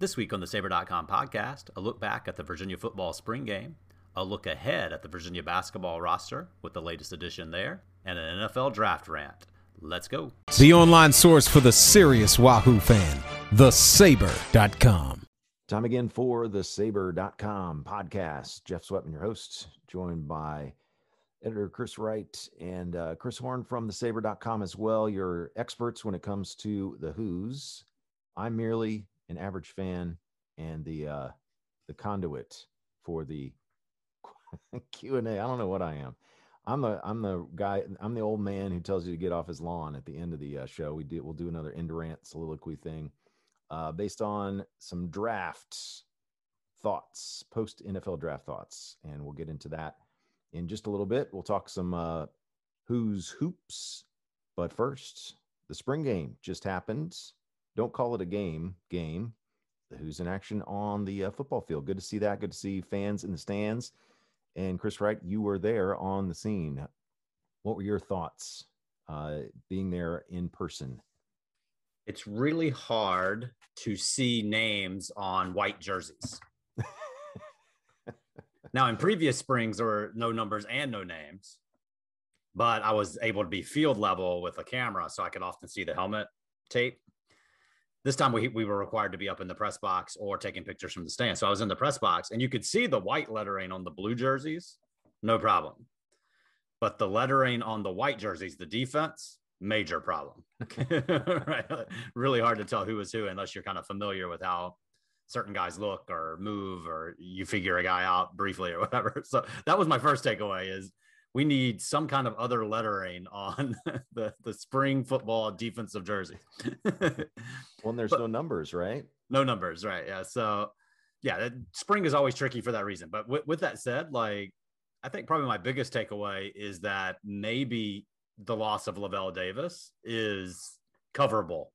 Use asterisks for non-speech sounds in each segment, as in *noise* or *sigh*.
This week on the Sabre.com podcast, a look back at the Virginia football spring game, a look ahead at the Virginia basketball roster with the latest addition there, and an NFL draft rant. Let's go. The online source for the serious Wahoo fan, thesabre.com. Time again for the sabre.com podcast. Jeff Sweatman, your host, joined by editor Chris Wright and uh, Chris Horn from the sabre.com as well. Your experts when it comes to the Hoos. I'm merely an average fan and the uh, the conduit for the *laughs* Q and A. I don't know what I am. I'm the I'm the guy. I'm the old man who tells you to get off his lawn at the end of the uh, show. We do we'll do another Indurant soliloquy thing uh, based on some draft thoughts, post NFL draft thoughts, and we'll get into that in just a little bit. We'll talk some uh, Hoos hoops, but first, the spring game just happened don't call it a game game. Hoos in action on the uh, football field? Good to see that. Good to see fans in the stands. And chris wright you were there on the scene. What were your thoughts uh, being there in person? It's really hard to see names on white jerseys. *laughs* Now in previous springs there were no numbers and no names but i was able to be field level with a camera so i could often see the helmet tape this time we, we were required to be up in the press box or taking pictures from the stand. So I was in the press box and you could see the white lettering on the blue jerseys, no problem. But the lettering on the white jerseys, the defense, major problem. *laughs* right? Really hard to tell who is who unless you're kind of familiar with how certain guys look or move or you figure a guy out briefly or whatever. *laughs* So that was my first takeaway is we need some kind of other lettering on *laughs* the, the spring football defensive jersey. *laughs* well, there's but, no numbers, right? No numbers, right? Yeah. So, yeah, that, spring is always tricky for that reason. But with, with that said, like, I think probably my biggest takeaway is that maybe the loss of Lavel Davis is coverable.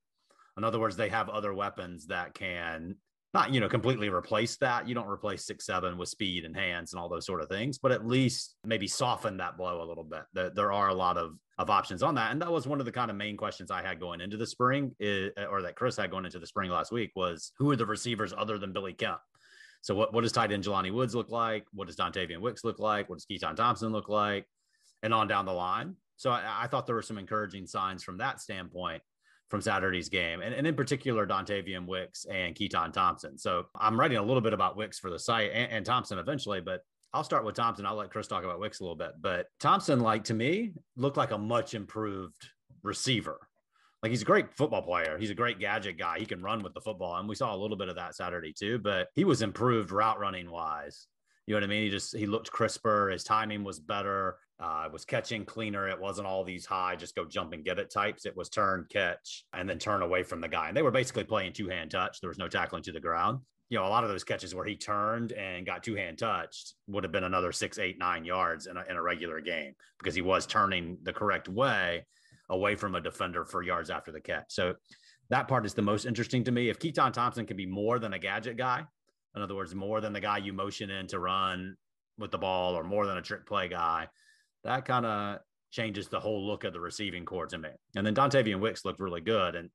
In other words, they have other weapons that can not you know completely replace that. You don't replace six seven with speed and hands and all those sort of things but at least maybe soften that blow a little bit. There, there are a lot of of options on that. And that was one of the kind of main questions i had going into the spring is, or that chris had going into the spring last week was who are the receivers other than billy kemp? So what, what does tight end jelani woods look like? What does dontayvion wicks look like? What does keytaon thompson look like? And on down the line. So I, I thought there were some encouraging signs from that standpoint from Saturday's game, and, and in particular, Dontayvion Wicks and Keytaon Thompson. So I'm writing a little bit about Wicks for the site and, and Thompson eventually, but I'll start with Thompson. I'll let Chris talk about Wicks a little bit. But Thompson, like to me, looked like a much improved receiver. Like he's a great football player. He's a great gadget guy. He can run with the football. And we saw a little bit of that Saturday too, but he was improved route running wise. You know what I mean? He just he looked crisper. His timing was better. Uh, was catching cleaner. It wasn't all these high, just go jump and get it types. It was turn, catch, and then turn away from the guy. And they were basically playing two hand touch. There was no tackling to the ground. You know, a lot of those catches where he turned and got two hand touched would have been another six, eight, nine yards in a, in a regular game because he was turning the correct way away from a defender for yards after the catch. So that part is the most interesting to me. If Keytaon Thompson can be more than a gadget guy, in other words, more than the guy you motion in to run with the ball or more than a trick play guy, that kind of changes the whole look of the receiving corps to me. And then Dontayvion Wicks looked really good. And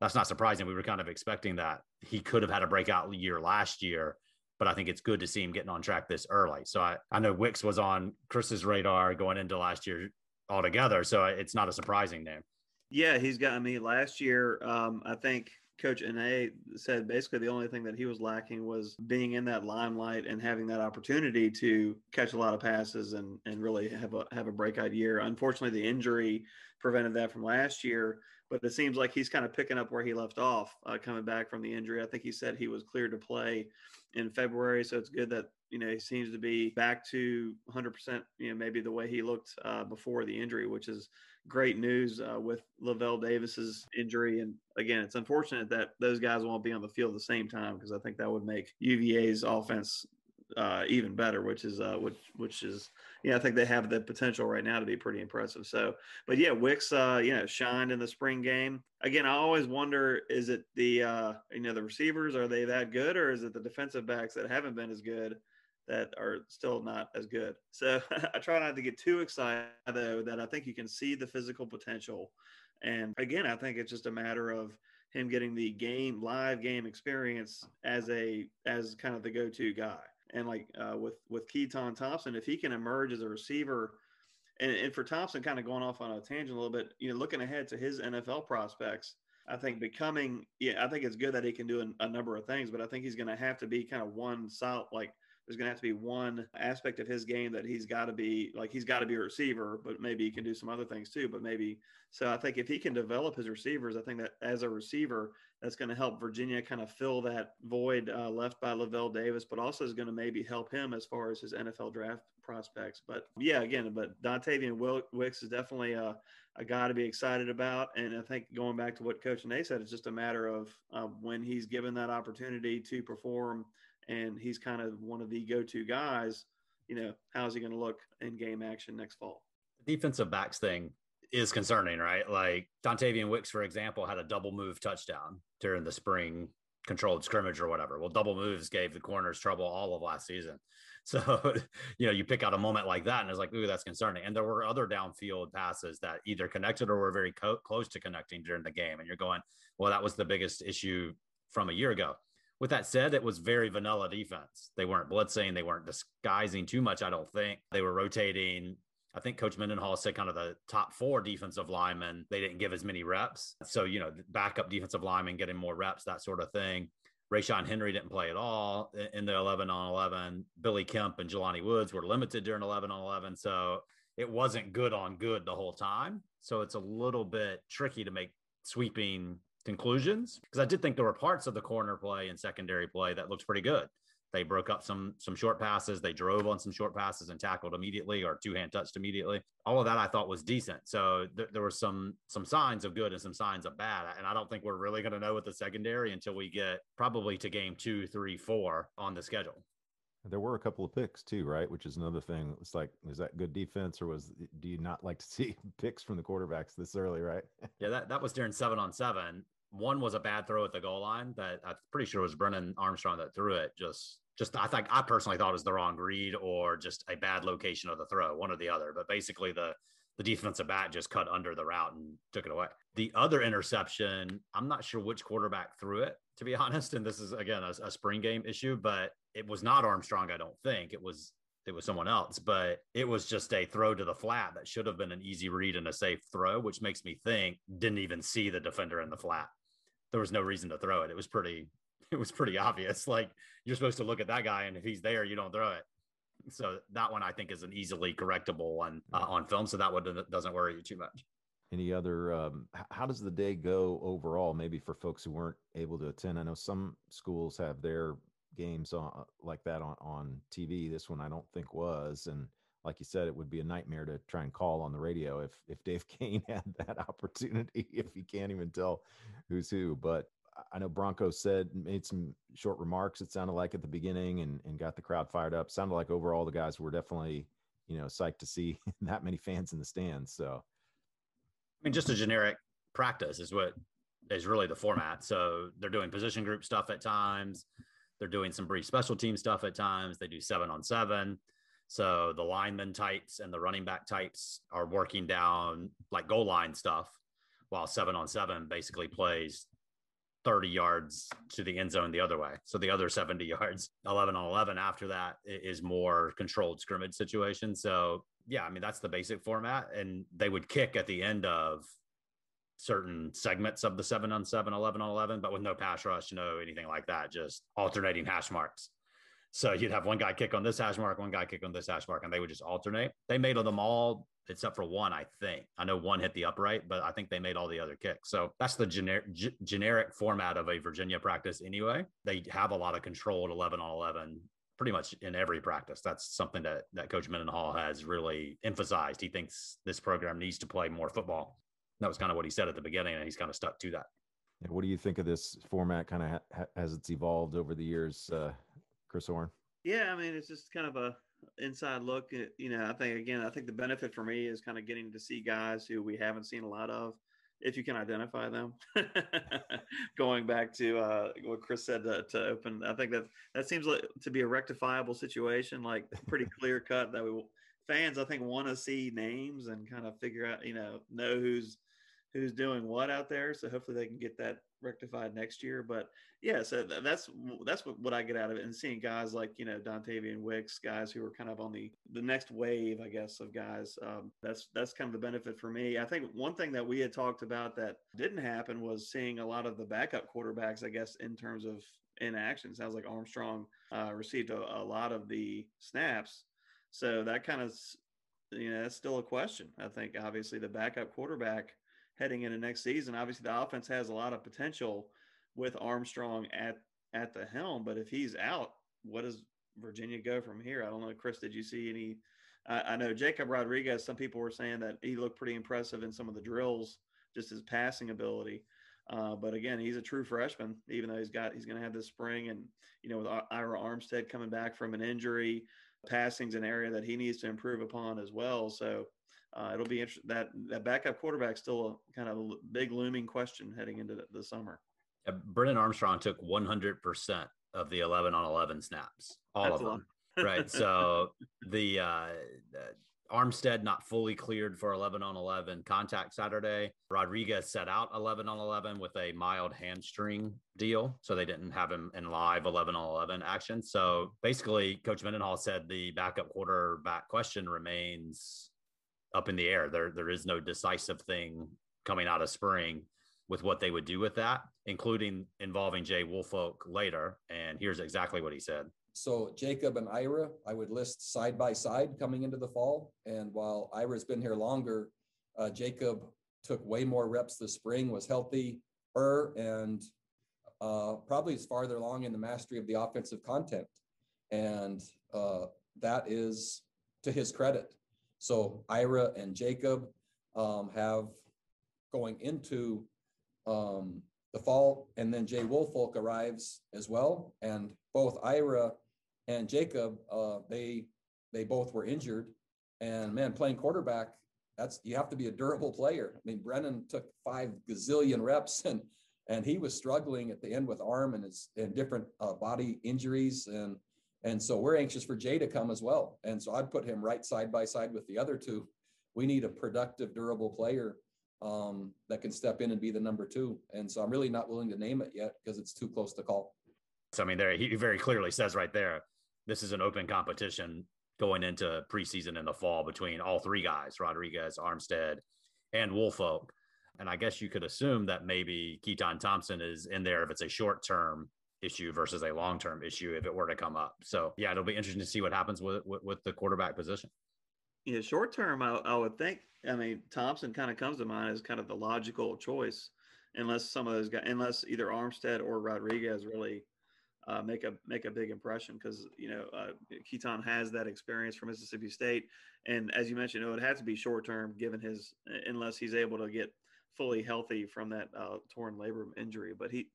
that's not surprising. We were kind of expecting that. He could have had a breakout year last year, but I think it's good to see him getting on track this early. So I, I know Wicks was on Chris's radar going into last year altogether. So it's not a surprising name. Yeah, he's got me last year. Um, I think Coach Anae said basically the only thing that he was lacking was being in that limelight and having that opportunity to catch a lot of passes and and really have a have a breakout year. Unfortunately, the injury prevented that from last year, but it seems like he's kind of picking up where he left off, uh, coming back from the injury. I think he said he was cleared to play in February, so it's good that you know he seems to be back to 100%. You know, maybe the way he looked uh, before the injury, which is great news uh, with Lavel Davis's injury. And again, it's unfortunate that those guys won't be on the field at the same time because I think that would make UVA's offense uh, even better, which is uh, which which is yeah, I think they have the potential right now to be pretty impressive. So, but yeah, Wicks, uh, you know, shined in the spring game. Again, I always wonder: is it the uh, you know the receivers are they that good, or is it the defensive backs that haven't been as good? that are still not as good. So *laughs* I try not to get too excited though that I think you can see the physical potential. And again, I think it's just a matter of him getting the game live game experience as a as kind of the go-to guy. And like uh, with with Keytaon Thompson, if he can emerge as a receiver, and, and for Thompson, kind of going off on a tangent a little bit, you know, looking ahead to his NFL prospects, I think becoming, yeah, I think it's good that he can do a, a number of things, but I think he's going to have to be kind of one solid, like there's going to have to be one aspect of his game that he's got to be like he's got to be a receiver, but maybe he can do some other things too. But maybe so I think if he can develop his receivers, I think that as a receiver, that's going to help Virginia kind of fill that void uh, left by Lavel Davis, but also is going to maybe help him as far as his NFL draft prospects. But yeah, again, but Dontayvion Wicks is definitely a, a guy to be excited about. And I think going back to what Coach Anae said, it's just a matter of uh, when he's given that opportunity to perform and he's kind of one of the go-to guys, you know, how's he going to look in game action next fall? Defensive backs thing is concerning, right? Like Dontayvion Wicks, for example, had a double move touchdown during the spring controlled scrimmage or whatever. Well, double moves gave the corners trouble all of last season. *laughs* So, you know, you pick out a moment like that and it's like, ooh, that's concerning. And there were other downfield passes that either connected or were very co- close to connecting during the game. And you're going, well, that was the biggest issue from a year ago. With that said, it was very vanilla defense. They weren't blitzing, they weren't disguising too much, I don't think. They were rotating. I think Coach Mendenhall said kind of the top four defensive linemen, they didn't give as many reps. So, you know, backup defensive linemen getting more reps, that sort of thing. Ra'Shaun Henry didn't play at all in the 11 on 11. Billy Kemp and Jelani Woods were limited during 11 on 11. So it wasn't good on good the whole time. So it's a little bit tricky to make sweeping conclusions because I did think there were parts of the corner play and secondary play that looked pretty good. They broke up some some short passes. They drove on some short passes and tackled immediately or two hand touched immediately. All of that I thought was decent. So th- there were some some signs of good and some signs of bad. And I don't think we're really going to know with the secondary until we get probably to game two, three, four on the schedule. There were a couple of picks too, right? Which is another thing. It's like, is that good defense, or was do you not like to see *laughs* picks from the quarterbacks this early, right? yeah, that that was during seven on seven. One was a bad throw at the goal line that I'm pretty sure was Brennan Armstrong that threw it. Just, just I think I personally thought it was the wrong read or just a bad location of the throw, one or the other. But basically, the the defensive back just cut under the route and took it away. The other interception, I'm not sure which quarterback threw it, to be *laughs* honest. And this is again a, a spring game issue, but it was not Armstrong. I don't think it was it was someone else, but it was just a throw to the flat that should have been an easy read and a safe throw, which makes me think didn't even see the defender in the flat there was no reason to throw it. It was pretty, *laughs* it was pretty obvious. Like you're supposed to look at that guy, and if he's there, you don't throw it. So that one I think is an easily correctable one uh, on film. So that one doesn't worry you too much. Any other? Um, how does the day go overall? Maybe for folks who weren't able to attend. I know some schools have their games on like that on on TV. This one I don't think was, and like you said, it would be a nightmare to try and call on the radio if if Dave *laughs* Koehn had that opportunity. If he can't even tell who's who, but I know Bronco said made some short remarks. It sounded like at the beginning and and got the crowd fired up. Sounded like overall the guys were definitely you know psyched to see *laughs* that many fans in the stands. So, I mean, just a generic practice is what is really the format. So they're doing position group stuff at times. They're doing some brief special team stuff at times. They do seven on seven. So the lineman types and the running back types are working down like goal line stuff, while seven on seven basically plays 30 yards to the end zone the other way. So the other 70 *laughs* yards, 11 on 11 after that is more controlled scrimmage situation. So yeah, I mean, that's the basic format. And they would kick at the end of certain segments of the seven on seven, 11 on 11, but with no pass rush, no anything like that, just alternating hash marks. So you'd have one guy kick on this hash mark, one guy kick on this hash mark, and they would just alternate. They made them all except for one, I think. I know one hit the upright, but I think they made all the other kicks. So that's the generic g- generic format of a Virginia practice anyway. They have a lot of control at 11 on 11 pretty much in every practice. That's something that that Coach Mendenhall has really emphasized. He thinks this program needs to play more football. That was kind of what he said at the beginning, and he's kind of stuck to that. What do you think of this format? Kind of ha- as it's evolved over the years, uh, Chris Horn? Yeah, I mean, it's just kind of a inside look. At, you know, I think again, I think the benefit for me is kind of getting to see guys who we haven't seen a lot of, if you can identify them. *laughs* Going back to uh, what Chris said to, to, open, I think that that seems like to be a rectifiable situation, like pretty *laughs* clear cut. That we fans, I think, want to see names and kind of figure out, you know, know who's who's doing what out there. So hopefully they can get that rectified next year. But yeah, so that's that's what, what I get out of it, and seeing guys like you know Dontayvion Wicks, guys who are kind of on the the next wave, I guess, of guys. Um, that's that's kind of the benefit for me. I think one thing that we had talked about that didn't happen was seeing a lot of the backup quarterbacks, I guess, in terms of in action. Sounds like Armstrong uh, received a, a lot of the snaps. So that kind of, you know, that's still a question. I think obviously the backup quarterback heading into next season. Obviously, the offense has a lot of potential with Armstrong at at the helm, but if he's out, what does Virginia go from here? I don't know, Chris. Did you see any? I, I know Jacob Rodriguez. Some people were saying that he looked pretty impressive in some of the drills, just his passing ability. Uh, but again, he's a true freshman, even though he's got he's going to have this spring, and you know with Ira Armstead coming back from an injury, passing's an area that he needs to improve upon as well. So uh, it'll be interesting. That that backup quarterback still a kind of a big looming question heading into the, the summer. Yeah, Brennan Armstrong took 100% of the 11 on 11 snaps, all That's of them. right. *laughs* So the uh, Armstead not fully cleared for 11 on 11 contact Saturday. Rodriguez set out 11 on 11 with a mild hamstring deal. So they didn't have him in live 11 on 11 action. So basically, Coach Mendenhall said the backup quarterback question remains up in the air. There, there is no decisive thing coming out of spring with what they would do with that, including involving Jay Woolfolk later. And here's exactly what he said. So Jacob and Ira, I would list side by side coming into the fall. And while Ira's been here longer, uh, Jacob took way more reps this spring, was healthy, er, and uh, probably is farther along in the mastery of the offensive content. And uh, that is to his credit. So Ira and Jacob um, have going into um, the fall, and then Jay Woolfolk arrives as well. And both Ira and Jacob, uh, they they both were injured. And man, playing quarterback, that's you have to be a durable player. I mean, Brennan took five gazillion reps and and he was struggling at the end with arm and his and different uh, body injuries and and so we're anxious for Jay to come as well. And so I'd put him right side by side with the other two. We need a productive, durable player um, that can step in and be the number two. And so I'm really not willing to name it yet because it's too close to call. So I mean, there he very clearly says right there, this is an open competition going into preseason in the fall between all three guys, Rodriguez, Armstead, and Woolfolk. And I guess you could assume that maybe Keytaon Thompson is in there if it's a short term issue versus a long term issue if it were to come up. So yeah, it'll be interesting to see what happens with with, with the quarterback position. Yeah, short term, I, I would think. I mean, Thompson kind of comes to mind as kind of the logical choice, unless some of those guys, unless either Armstead or Rodriguez really uh, make a make a big impression because you know uh, Keytaon has that experience from Mississippi State, and as you mentioned, it would have to be short term given his unless he's able to get fully healthy from that uh, torn labrum injury. But he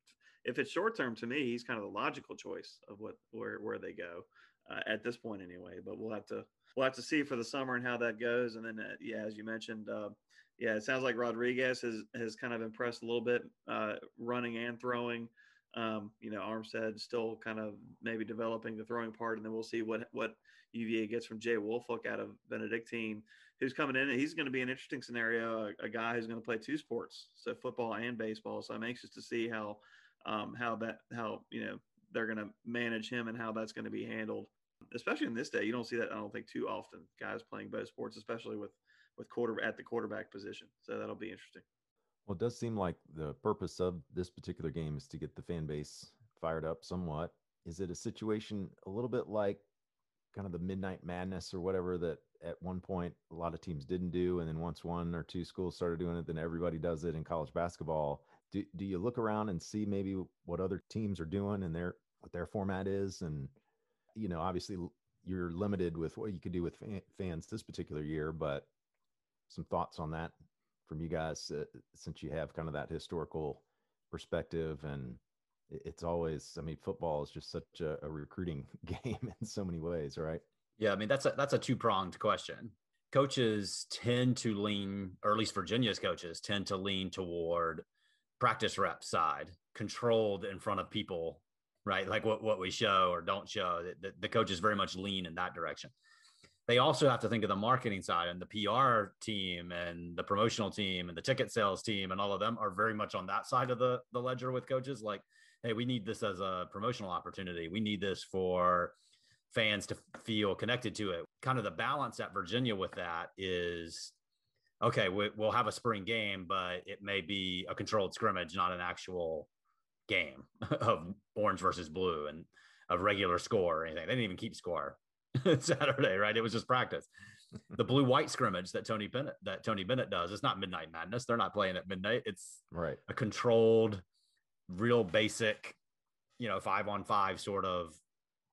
if it's short term to me, he's kind of the logical choice of what where where they go uh, at this point anyway. But we'll have to we'll have to see for the summer and how that goes. And then uh, yeah, as you mentioned, uh, yeah, it sounds like Rodriguez has has kind of impressed a little bit, uh, running and throwing. Um, you know, Armstead still kind of maybe developing the throwing part, and then we'll see what what UVA gets from Jay Woolfolk out of Benedictine, who's coming in. He's going to be an interesting scenario, a, a guy who's going to play two sports, so football and baseball. So I'm anxious to see how um, how that how you know they're going to manage him and how that's going to be handled. Especially in this day, you don't see that I don't think too often. Guys playing both sports, especially with with quarter at the quarterback position. So that'll be interesting. Well, it does seem like the purpose of this particular game is to get the fan base fired up somewhat. Is it a situation a little bit like kind of the midnight madness or whatever that at one point a lot of teams didn't do and then once one or two schools started doing it then everybody does it in college basketball do, do you look around and see maybe what other teams are doing and their what their format is? And you know obviously you're limited with what you could do with fans this particular year but some thoughts on that from you guys uh, since you have kind of that historical perspective and it's always i mean football is just such a, a recruiting *laughs* game in so many ways right? Yeah i mean that's a that's a two-pronged question. Coaches tend to lean or at least virginia's coaches tend to lean toward practice rep side controlled in front of people right? Like what, what we show or don't show the, the coaches very much lean in that direction. They also have to think of the marketing side and the PR team and the promotional team and the ticket sales team and all of them are very much on that side of the the ledger with coaches. Like hey we need this as a promotional opportunity. We need this for fans to feel connected to it. Kind of the balance at Virginia with that is okay we, will have a spring game but it may be a controlled scrimmage not an actual game *laughs* of orange versus blue and a regular score or anything they didn't even keep score *laughs* Saturday, right? It was just practice. *laughs* the blue white scrimmage that Tony Bennett that Tony Bennett does. It's not midnight madness. They're not playing at midnight. It's right a controlled, real basic, you know, five on five sort of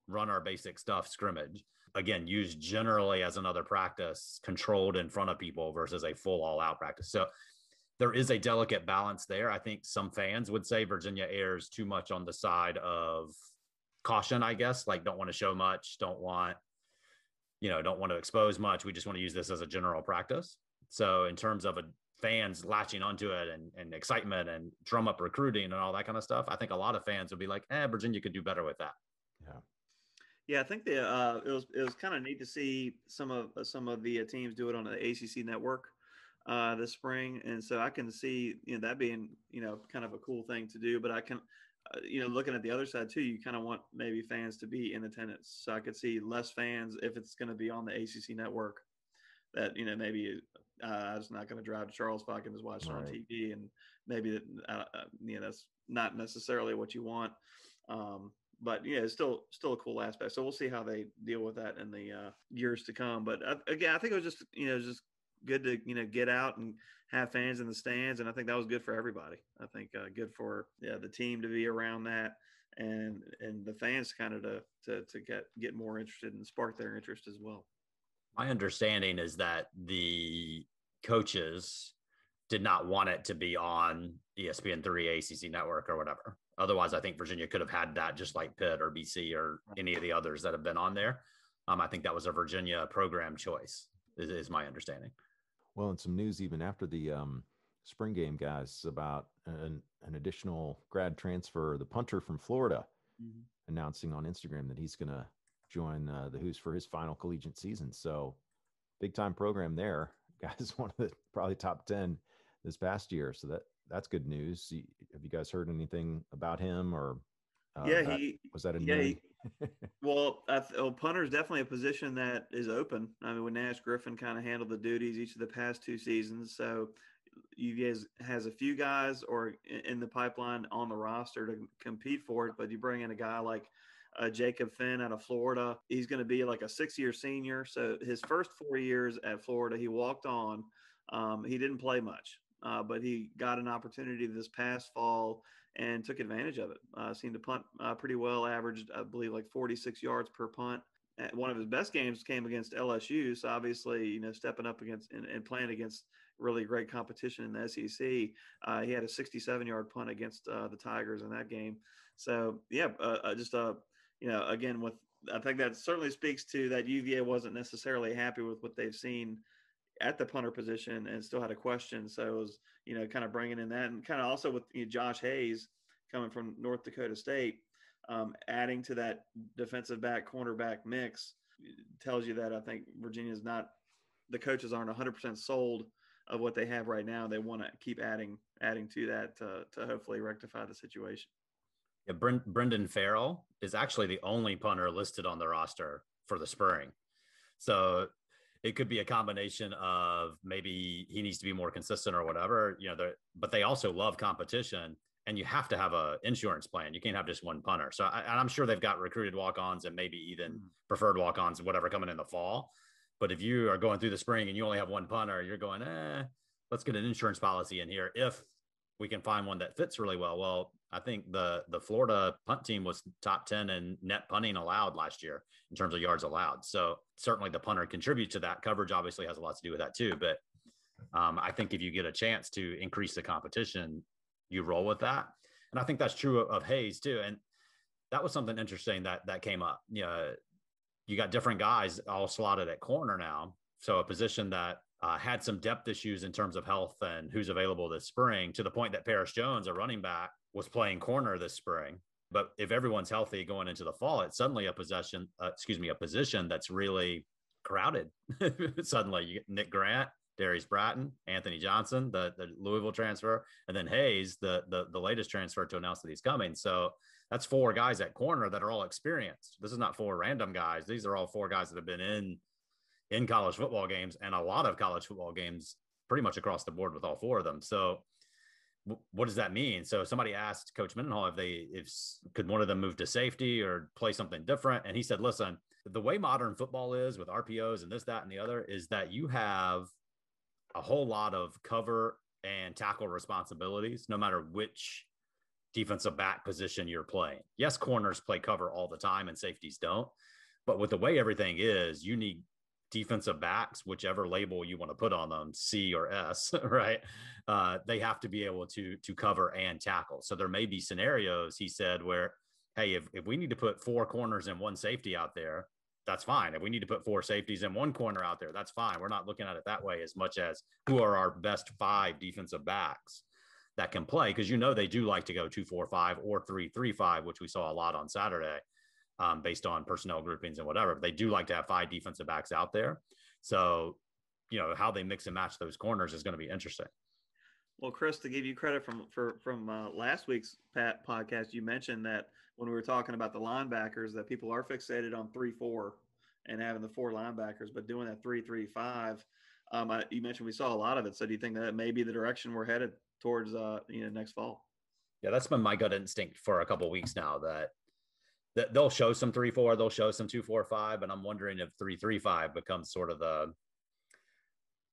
run our basic stuff scrimmage. Again, used generally as another practice, controlled in front of people versus a full all out practice. So there is a delicate balance there. I think some fans would say Virginia airs too much on the side of caution, I guess, like don't want to show much, don't want you know, don't want to expose much. We just want to use this as a general practice. So in terms of a fans latching onto it and, and excitement and drum up recruiting and all that kind of stuff, I think a lot of fans would be like, eh, Virginia could do better with that. Yeah. I think the uh, it was it was kind of neat to see some of some of the uh, teams do it on the ACC network uh, this spring, and so I can see you know that being you know kind of a cool thing to do. But I can uh, you know, looking at the other side too, you kind of want maybe fans to be in attendance. So I could see less fans if it's going to be on the ACC network. That you know maybe uh, I was not going to drive to Charles if I can just watch it on TV, and maybe that uh, uh, you know that's not necessarily what you want. Um, but yeah, it's still still a cool aspect. So we'll see how they deal with that in the uh, years to come. But uh, again, I think it was just you know just good to you know get out and have fans in the stands, and I think that was good for everybody. I think uh, good for yeah, the team to be around that, and and the fans kind of to, to to get get more interested and spark their interest as well. My understanding is that the coaches did not want it to be on ESPN three ACC network or whatever. Otherwise, I think Virginia could have had that just like Pitt or BC or any of the others that have been on there. Um, I think that was a Virginia program choice, is, is my understanding. Well, and some news even after the um, spring game, guys, about an, an additional grad transfer, the punter from Florida, mm-hmm. announcing on Instagram that he's going to join uh, the Hoos for his final collegiate season. So, big time program there. *laughs* Guys, one of the probably top 10 this past year. So, that that's good news. Have you guys heard anything about him or? Uh, yeah, that, he was that a yeah, he, *laughs* well, I well, punter is definitely a position that is open. I mean, when Nash Griffin kind of handled the duties each of the past two seasons, so UVA has, has a few guys or in the pipeline on the roster to compete for it. But you bring in a guy like uh, Jacob Finn out of Florida, he's going to be like a six-year senior. So his first four years at Florida, he walked on. Um, he didn't play much, uh, but he got an opportunity this past fall and took advantage of it. Uh, seemed to punt uh, pretty well, averaged, I believe, like 46 yards per punt. One of his best games came against LSU. So obviously, you know, stepping up against and, and playing against really great competition in the SEC. Uh, he had a 67 yard punt against uh, the Tigers in that game. So yeah, uh, uh just uh, you know, again with I think that certainly speaks to that UVA wasn't necessarily happy with what they've seen at the punter position and still had a question. So it was, you know, kind of bringing in that and kind of also with you know, Josh Hayes coming from North Dakota State, um, adding to that defensive back cornerback mix tells you that I think Virginia's not the coaches aren't 100% sold of what they have right now. They want to keep adding adding to that to, to hopefully rectify the situation. Yeah, Brendan Farrell is actually the only punter listed on the roster for the spring. So it could be a combination of maybe he needs to be more consistent or whatever, you know, but they also love competition and you have to have a insurance plan. You can't have just one punter. So I, am sure they've got recruited walk-ons and maybe even mm-hmm. preferred walk-ons, whatever coming in the fall. But if you are going through the spring and you only have one punter, you're going, eh, let's get an insurance policy in here if we can find one that fits really well. Well, I think the the Florida punt team was top 10 in net punting allowed last year in terms of yards allowed. So certainly the punter contributes to that. Coverage obviously has a lot to do with that too. But um, I think if you get a chance to increase the competition, you roll with that. And I think that's true of, of Hayes too. And that was something interesting that that came up. You know, you got different guys all slotted at corner now. So a position that uh, had some depth issues in terms of health and who's available this spring to the point that Paris Jones, a running back, was playing corner this spring. But if everyone's healthy going into the fall, it's suddenly a possession, uh, excuse me, a position that's really crowded. *laughs* Suddenly, you get Nick Grant, Darius Bratton, Anthony Johnson, the, the Louisville transfer, and then Hayes, the, the the latest transfer to announce that he's coming. So that's four guys at corner that are all experienced. This is not four random guys. These are all four guys that have been in in college football games and a lot of college football games pretty much across the board with all four of them. So what does that mean? So somebody asked Coach Mendenhall if they if could one of them move to safety or play something different, and he said, "Listen, the way modern football is with RPOs and this, that, and the other is that you have a whole lot of cover and tackle responsibilities, no matter which defensive back position you're playing. Yes, corners play cover all the time, and safeties don't, but with the way everything is, you need defensive backs, whichever label you want to put on them, C or S, *laughs* right? Uh, they have to be able to to cover and tackle. So there may be scenarios, he said, where hey, if, if we need to put four corners and one safety out there, that's fine. If we need to put four safeties in one corner out there, that's fine. We're not looking at it that way as much as who are our best five defensive backs that can play because you know they do like to go two, four, five, or three, three, five, which we saw a lot on Saturday um, based on personnel groupings and whatever. But they do like to have five defensive backs out there. So, you know, how they mix and match those corners is going to be interesting. Well, Chris, to give you credit from for, from uh, last week's Pat podcast, you mentioned that when we were talking about the linebackers, that people are fixated on three four and having the four linebackers, but doing that three three five. Um, I, you mentioned we saw a lot of it. So, do you think that may be the direction we're headed towards? Uh, you know, next fall. Yeah, that's been my gut instinct for a couple weeks now. That that they'll show some three four, they'll show some two four five, and I'm wondering if three three five becomes sort of the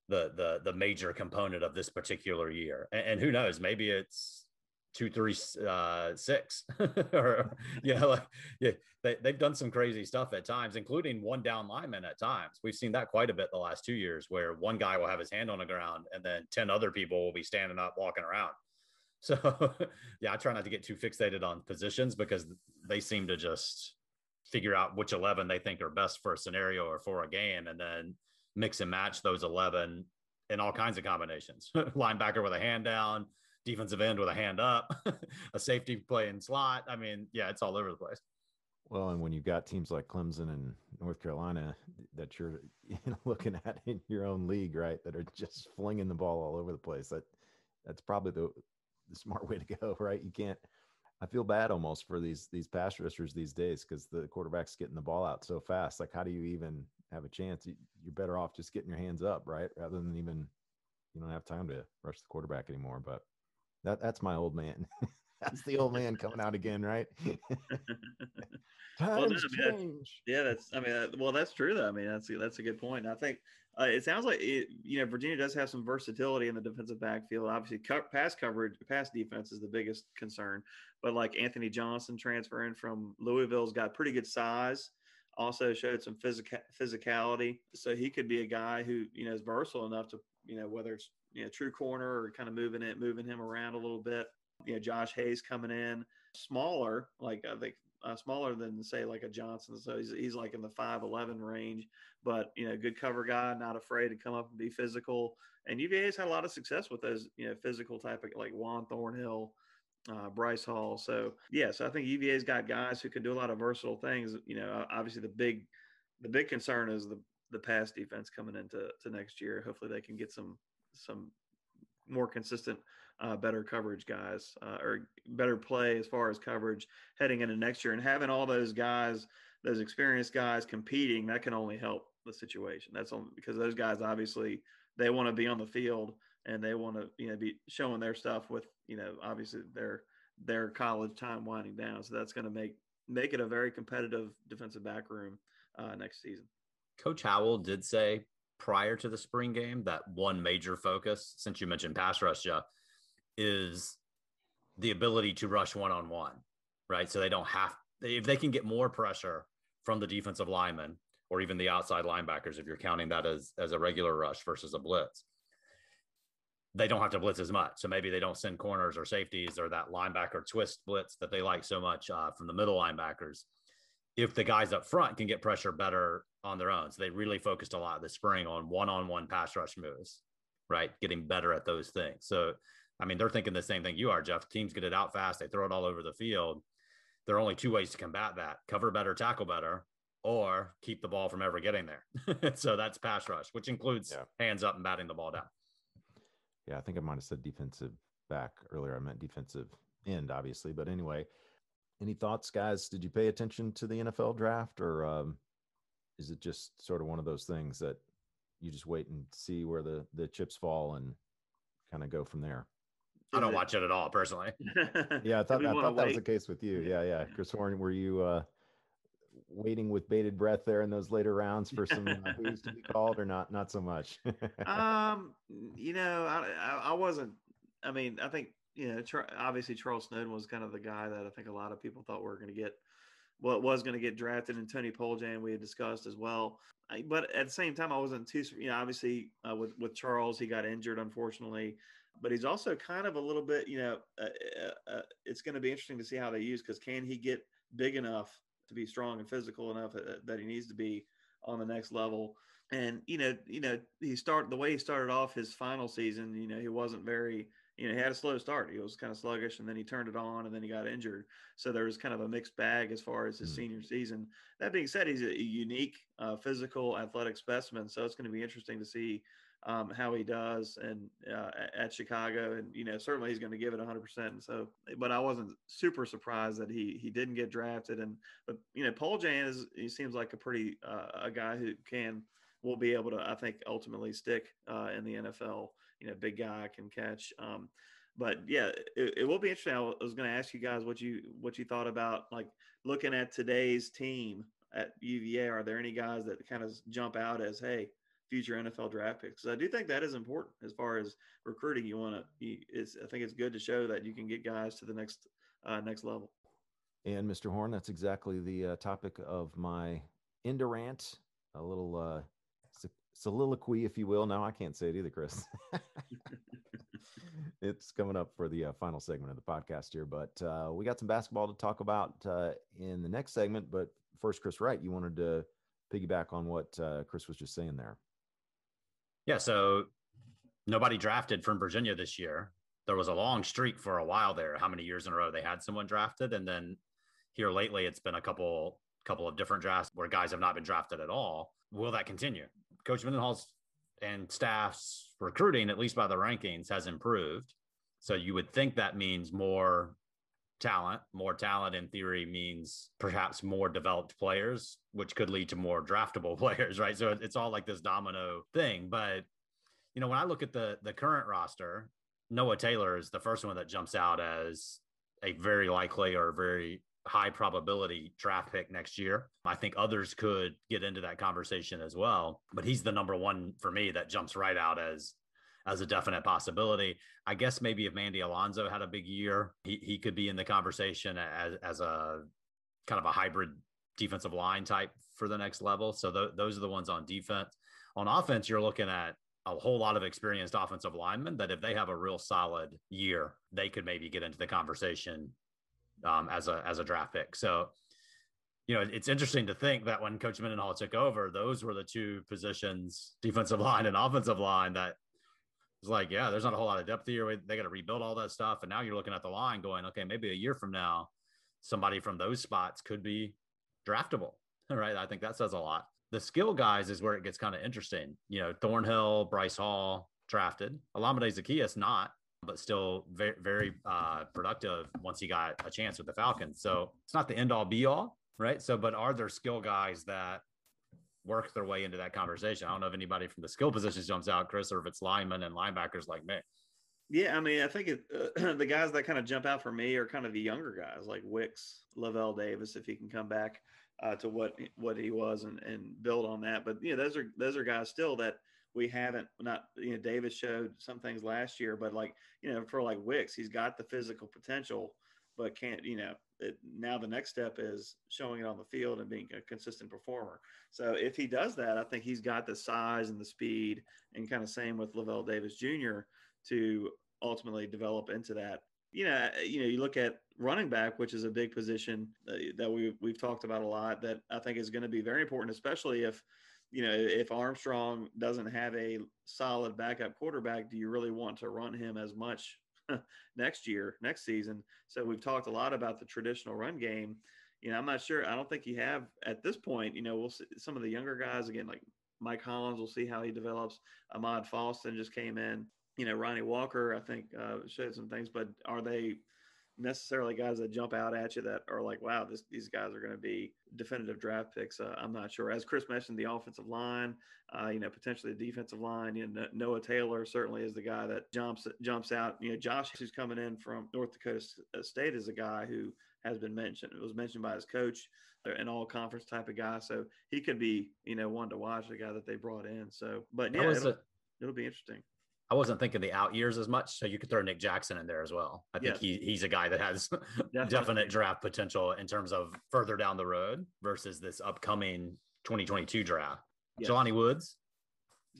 the the the major component of this particular year. And, and who knows, maybe it's two three uh, six *laughs* or yeah, like yeah, they they've done some crazy stuff at times, including one down lineman at times. We've seen that quite a bit the last two years, where one guy will have his hand on the ground and then ten other people will be standing up, walking around. So *laughs* yeah, I try not to get too fixated on positions because they seem to just figure out which 11 they think are best for a scenario or for a game and then mix and match those 11 in all kinds of combinations. *laughs* Linebacker with a hand down, defensive end with a hand up, *laughs* a safety playing slot. I mean, yeah, it's all over the place. Well, and when you've got teams like Clemson and North Carolina that you're looking at in your own league, right, that are just flinging the ball all over the place, that that's probably the the smart way to go, *laughs* right? You can't. I feel bad almost for these these pass rushers these days because the quarterback's getting the ball out so fast. Like, how do you even have a chance? You're better off just getting your hands up, right, rather than even you don't have time to rush the quarterback anymore. But that that's my old man. *laughs* that's the old man coming out again, right? Times *laughs* well, no, change. yeah, that's. I mean, well, that's true though. I mean, that's that's a good point. I think uh, it sounds like it, you know Virginia does have some versatility in the defensive backfield. Obviously, co- pass coverage, pass defense is the biggest concern. But like Anthony Johnson transferring from Louisville's got pretty good size. Also showed some physical physicality, so he could be a guy who you know is versatile enough to you know whether it's you know true corner or kind of moving it, moving him around a little bit. You know, Josh Hayes coming in smaller, like I think uh, smaller than say like a Johnson. So he's, he's like in the 5'11 range, but you know, good cover guy, not afraid to come up and be physical. And UVA's had a lot of success with those, you know, physical type of like Juan Thornhill, uh, Bryce Hall. So yeah, so I think UVA's got guys who can do a lot of versatile things. You know, obviously the big, the big concern is the the pass defense coming into to next year. Hopefully they can get some some more consistent uh, better coverage guys uh, or better play as far as coverage heading into next year and having all those guys those experienced guys competing that can only help the situation. That's only because those guys obviously they want to be on the field and they want to you know be showing their stuff with you know obviously their their college time winding down. So that's going to make make it a very competitive defensive back room uh, next season. Coach howell did say prior to the spring game that one major focus since you mentioned pass rush yeah is the ability to rush one on one, right? So they don't have, if they can get more pressure from the defensive lineman or even the outside linebackers, if you're counting that as, as a regular rush versus a blitz, they don't have to blitz as much. So maybe they don't send corners or safeties or that linebacker twist blitz that they like so much uh, from the middle linebackers. If the guys up front can get pressure better on their own. So they really focused a lot this spring on one on one pass rush moves, right? Getting better at those things. So I mean, they're thinking the same thing you are, Jeff. Teams get it out fast, they throw it all over the field. There are only two ways to combat that cover better, tackle better, or keep the ball from ever getting there. *laughs* so that's pass rush, which includes Yeah. hands up and batting the ball down. Yeah, I think I might have said defensive back earlier. I meant defensive end, obviously. But anyway, any thoughts, guys? Did you pay attention to the NFL draft, or um, is it just sort of one of those things that you just wait and see where the the chips fall and kind of go from there? I don't it- watch it at all personally. *laughs* Yeah, I thought, I thought that was the case with you. Yeah, yeah. Chris Horn, were you uh, waiting with bated breath there in those later rounds for some uh, Hoos to be called, or not? Not so much. *laughs* um, you know, I, I I wasn't. I mean, I think you know, Char- obviously Charles Snowden was kind of the guy that I think a lot of people thought were going to get what was going to get drafted, and Tony Poljan we had discussed as well. I, but at the same time, I wasn't too. You know, obviously uh, with with Charles, he got injured unfortunately, but he's also kind of a little bit. You know, uh, uh, uh, it's going to be interesting to see how they use because can he get big enough to be strong and physical enough uh, that he needs to be on the next level? and you know, you know, he started the way he started off his final season. You know, he wasn't very, you know, he had a slow start. He was kind of sluggish, and then he turned it on, and then he got injured. So there was kind of a mixed bag as far as his Mm. senior season. That being said, he's a unique, uh, physical, athletic specimen. So it's going to be interesting to see um, how he does and uh, at Chicago, and you know, certainly he's going to give it 100. percent So, but I wasn't super surprised that he he didn't get drafted. And but you know, Poljan is he seems like a pretty uh, a guy who can will be able to, I think, ultimately stick uh, in the NFL. You know, big guy can catch. Um, but yeah, it, it will be interesting. I was going to ask you guys what you what you thought about like looking at today's team at UVA. Are there any guys that kind of jump out as hey, future NFL draft picks? 'Cause I do think that is important as far as recruiting. You want to, it's I think it's good to show that you can get guys to the next uh, next level. And Mr. Horn, that's exactly the uh, topic of my Indorant, a little uh, soliloquy, if you will. Now I can't say it either, Chris. *laughs* it's coming up for the uh, final segment of the podcast here, but uh, we got some basketball to talk about uh, in the next segment. But first, Chris Wright, you wanted to piggyback on what uh, Chris was just saying there. Yeah, so nobody drafted from Virginia this year. There was a long streak for a while there. How many years in a row they had someone drafted, and then here lately it's been a couple couple of different drafts where guys have not been drafted at all. Will that continue? Coach Mendenhall's and staff's recruiting, at least by the rankings, has improved. So you would think that means more talent. More talent, in theory, means perhaps more developed players, which could lead to more draftable *laughs* players, right? So it's all like this domino thing. But you know, when I look at the the current roster, Noah Taylor is the first one that jumps out as a very likely or very high probability draft pick next year. I think others could get into that conversation as well, but he's the number one for me that jumps right out as as a definite possibility. I guess maybe if Mandy Alonso had a big year, he, he could be in the conversation as, as a kind of a hybrid defensive line type for the next level. So th- those are the ones on defense. On offense, you're looking at a whole lot of experienced offensive linemen that if they have a real solid year, they could maybe get into the conversation um, as a as a draft pick. So, you know, it's interesting to think that when Coach Mendenhall took over, those were the two positions, defensive line and offensive line, that was like, yeah, there's not a whole lot of depth here. They got to rebuild all that stuff, and now you're looking at the line, going, okay, maybe a year from now, somebody from those spots could be draftable, *laughs* right? I think that says a lot. The skill guys is where it gets kind of interesting. You know, Thornhill, Bryce Hall drafted, Olamide Zaccheaus not, but still very, very uh, productive once he got a chance with the Falcons. So it's not the end all be all, right? So, but are there skill guys that work their way into that conversation? I don't know if anybody from the skill positions jumps out, Chris, or if it's linemen and linebackers like me. Yeah, I mean, I think it, uh, *clears throat* the guys that kind of jump out for me are kind of the younger guys like Wicks, Lavel Davis, if he can come back uh, to what what he was and, and build on that. But you know, those are those are guys still that we haven't not you know Davis showed some things last year, but like you know for like Wicks, he's got the physical potential, but can't you know it, now the next step is showing it on the field and being a consistent performer. So if he does that, I think he's got the size and the speed, and kind of same with Lavel Davis Jr. to ultimately develop into that. You know, uh, you know, you look at running back, which is a big position uh, that we we've talked about a lot. That I think is going to be very important, especially if you know if Armstrong doesn't have a solid backup quarterback. Do you really want to run him as much *laughs* next year, next season? So we've talked a lot about the traditional run game. you know, I'm not sure. I don't think you have at this point. You know, we'll see some of the younger guys again, like Mike Hollins. We'll see how he develops. Amaad Foston just came in. You know, Ronnie Walker, I think, uh, showed some things, but are they necessarily guys that jump out at you that are like, wow, this, these guys are going to be definitive draft picks. Uh, I'm not sure. As Chris mentioned, the offensive line, uh, you know, potentially the defensive line. You know, Noah Taylor certainly is the guy that jumps jumps out. You know, Josh, who's coming in from North Dakota uh, State, is a guy who has been mentioned. It was mentioned by his coach, an all conference type of guy. So he could be, you know, one to watch, the guy that they brought in. So, but yeah, it'll, a, it'll be interesting. I wasn't thinking the out years as much, so you could throw Nick Jackson in there as well. I think yes. he he's a guy that has *laughs* definite draft potential in terms of further down the road versus this upcoming 2022 draft. Yes. Jelani Woods,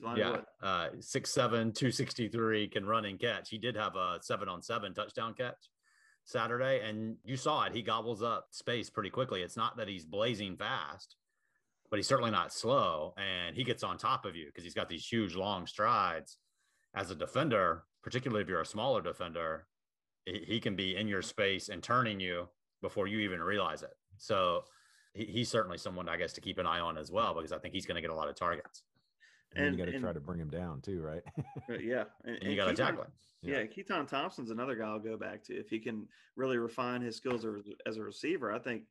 Jelani yeah, Wood. uh, six seven, two sixty three, can run and catch. He did have a seven on seven touchdown catch Saturday, and you saw it. He gobbles up space pretty quickly. It's not that he's blazing fast, but he's certainly not slow, and he gets on top of you because he's got these huge long strides as a defender, particularly if you're a smaller defender, he can be in your space and turning you before you even realize it. So he's certainly someone I guess to keep an eye on as well because I think he's going to get a lot of targets. And, and you got to try to bring him down too, right? *laughs* Uh, yeah, and, and you got to tackle him. Yeah, yeah Keytaon Thompson's another guy I'll go back to if he can really refine his skills as a receiver. I think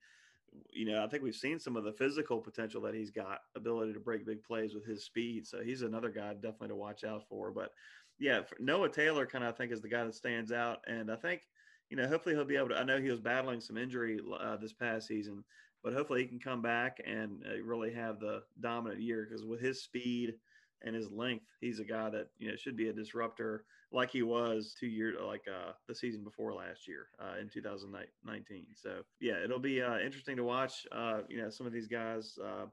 you know, I think we've seen some of the physical potential that he's got, ability to break big plays with his speed. So he's another guy definitely to watch out for. But yeah, Noah Taylor kind of I think is the guy that stands out, and I think you know hopefully he'll be able to. I know he was battling some injury uh, this past season, but hopefully he can come back and uh, really have the dominant year because with his speed and his length, he's a guy that you know should be a disruptor like he was two years like uh the season before last year uh, in 2019 so yeah it'll be uh, interesting to watch uh you know some of these guys uh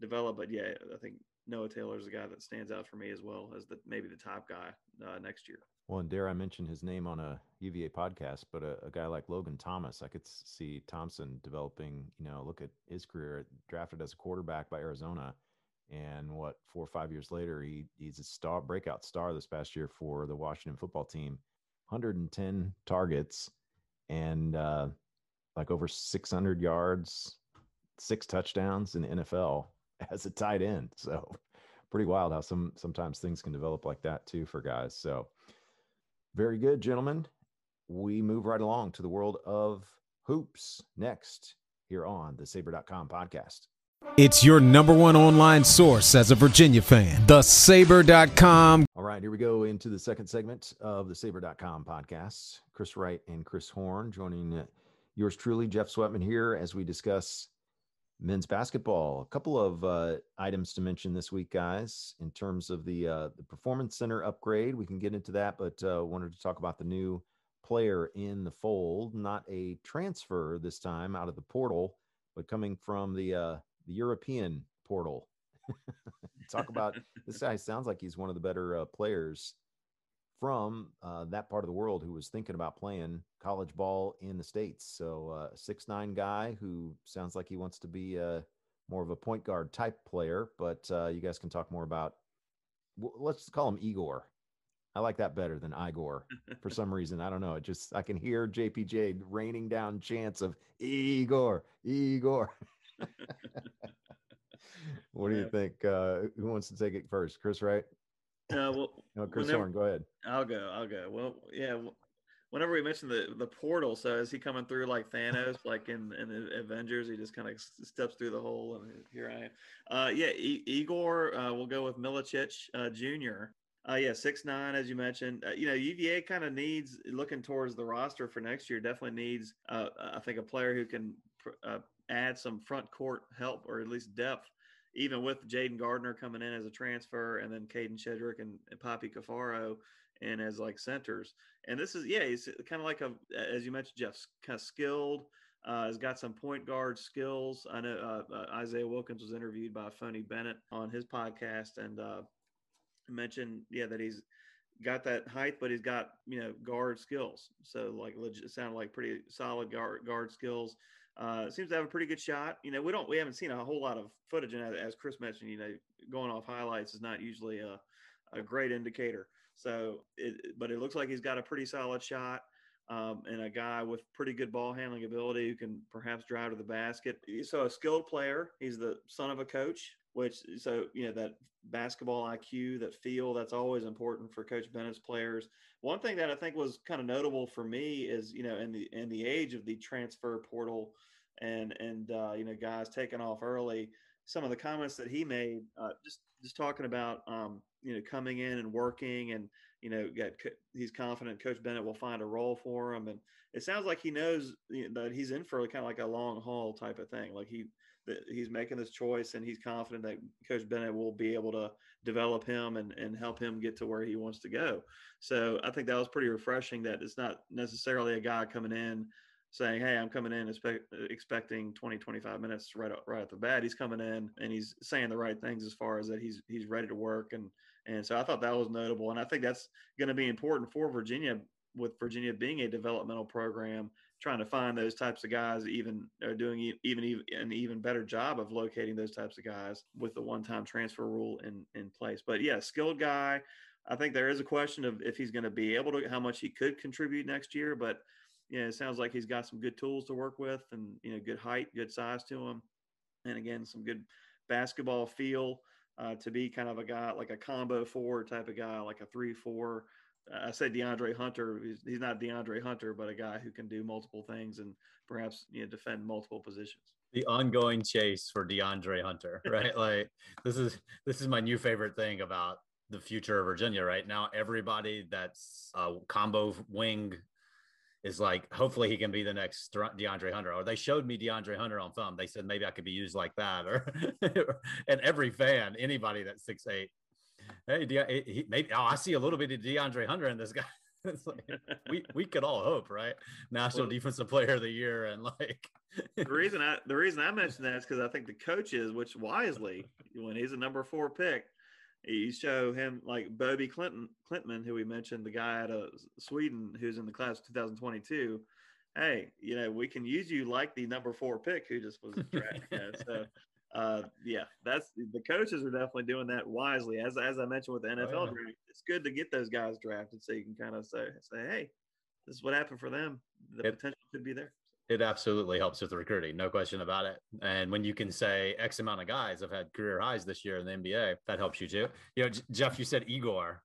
develop. But yeah i think noah taylor is a guy that stands out for me as well as the maybe the top guy uh, next year. Well and dare i mention his name on a uva podcast but a, a guy like logan thomas i could see thompson developing you know look at his career drafted as a quarterback by arizona and what four or five years later, he he's a star breakout star this past year for the Washington football team. 110 targets and uh, like over 600 yards, six touchdowns in the NFL *laughs* as a tight end. So pretty wild how some sometimes things can develop like that too for guys. So very good, gentlemen. We move right along to the world of hoops next here on the sabre.com podcast. It's your number one online source as a Virginia fan. TheSabre.com. All right, here we go into the second segment of the Sabre.com podcast. Chris Wright and Chris Horn joining yours truly, Jeff Sweatman, here as we discuss men's basketball. A couple of uh, items to mention this week, guys, in terms of the uh, the Performance Center upgrade. We can get into that, but uh, wanted to talk about the new player in the fold, not a transfer this time out of the portal, but coming from the uh, the European portal. *laughs* Talk about this guy sounds like he's one of the better uh, players from uh, that part of the world who was thinking about playing college ball in the states. So uh, six nine guy who sounds like he wants to be uh, more of a point guard type player. But uh, you guys can talk more about. let's call him Igor. I like that better than Igor for some *laughs* reason. I don't know. It just I can hear JPJ raining down chants of Igor, Igor. *laughs* what do you think? Uh, who wants to take it first? Chris, right? Uh, well, *laughs* no, Chris whenever, Horn, go ahead. I'll go. I'll go. Well, yeah. Whenever we mentioned the the portal, so is he coming through like Thanos, like in in the Avengers? He just kind of steps through the hole, and here I am. Uh, yeah, I- Igor. Uh, we'll go with Milicic uh, Jr. Uh, yeah, six nine, as you mentioned. Uh, you know, UVA kind of needs looking towards the roster for next year. Definitely needs, uh, I think, a player who can uh, add some front court help or at least depth, even with Jayden Gardner coming in as a transfer and then Kadin Shedrick and, and Papi Caffaro and as like centers. And this is, yeah, he's kind of like a, as you mentioned, Jeff's kind of skilled, uh, has got some point guard skills. I know uh, uh, Isaiah Wilkins was interviewed by Tony Bennett on his podcast and uh, mentioned, yeah, that he's got that height, but he's got, you know, guard skills. So like, legit, sounded like pretty solid guard, guard skills. Uh, seems to have a pretty good shot. You know, we don't we haven't seen a whole lot of footage, and as Chris mentioned, you know, going off highlights is not usually a, a great indicator. So, it, but it looks like he's got a pretty solid shot. um, and a guy with pretty good ball handling ability who can perhaps drive to the basket. So a skilled player. He's the son of a coach, which so you know that basketball IQ, that feel, that's always important for Coach Bennett's players. One thing that I think was kind of notable for me is you know in the in the age of the transfer portal and and uh, you know guys taking off early. Some of the comments that he made, uh, just just talking about um, you know coming in and working and you know, get he's confident Coach Bennett will find a role for him, and it sounds like he knows that he's in for kind of like a long haul type of thing. Like he that he's making this choice, and he's confident that Coach Bennett will be able to develop him and and help him get to where he wants to go. So I think that was pretty refreshing. That it's not necessarily a guy coming in saying, "Hey, I'm coming in expect, expecting 20, 25 minutes right right at the bat." He's coming in and he's saying the right things as far as that he's he's ready to work and and so I thought that was notable. And I think that's going to be important for Virginia, with Virginia being a developmental program, trying to find those types of guys, even are doing even, even an even better job of locating those types of guys with the one time transfer rule in, in place. But yeah, skilled guy. I think there is a question of if he's going to be able to, how much he could contribute next year. But yeah, it sounds like he's got some good tools to work with and, you know, good height, good size to him. And again, some good basketball feel uh, to be kind of a guy like a combo four type of guy, like a three four. I say DeAndre Hunter. He's, he's, not DeAndre Hunter, but a guy who can do multiple things and perhaps you know defend multiple positions. The ongoing chase for DeAndre Hunter, *laughs* right? like this is this is my new favorite thing about the future of Virginia right now. Everybody that's a combo wing is like, hopefully he can be the next DeAndre Hunter. Or they showed me DeAndre Hunter on film. They said maybe I could be used like that. Or *laughs* and every fan, anybody that's six eight, hey, De- he, maybe oh, I see a little bit of DeAndre Hunter in this guy. *laughs* like, we *laughs* we could all hope, right? National well, Defensive Player of the Year, and like the reason I the reason I *laughs* mentioned that is because I think the coaches, which wisely, when he's a number four pick, you show him like Bobby Clinton Klintman, who we mentioned, the guy out of Sweden who's in the class of 2022. Hey, you know, we can use you like the number four pick who just was drafted. so uh, yeah, that's the coaches are definitely doing that wisely. As as I mentioned with the NFL oh, yeah. draft, it's good to get those guys drafted so you can kind of say say, hey, this is what happened for them. The it, potential could be there it absolutely helps with the recruiting, no question about it. And when you can say X amount of guys have had career highs this year in the NBA, that helps you too. You know, Jeff, you said Igor.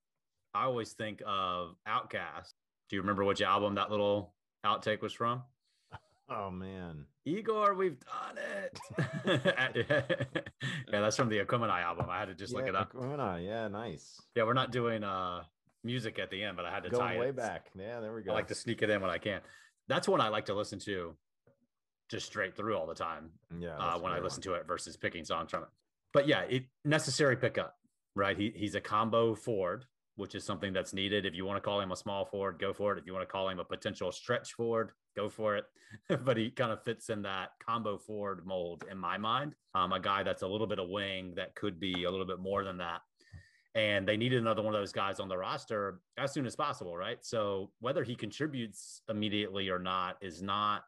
I always think of OutKast. Do you remember which album that little outtake was from? Oh man, Igor, we've done it. *laughs* *laughs* yeah, that's from the Aquemini album. I had to just yeah, look it up. Aquemini, yeah, nice. Yeah, we're not doing uh music at the end, but I had to Going tie way it. back. Yeah, there we go. I like to sneak it in when I can that's one I like to listen to just straight through all the time. Yeah. Uh, when I listen one. to it versus picking songs from it. But yeah, it necessary pickup, right? He, he's a combo forward, which is something that's needed. If you want to call him a small forward, go for it. If you want to call him a potential stretch forward, go for it. *laughs* but he kind of fits in that combo forward mold in my mind. Um, a guy that's a little bit of wing that could be a little bit more than that and they needed another one of those guys on the roster as soon as possible, right? So whether he contributes immediately or not is not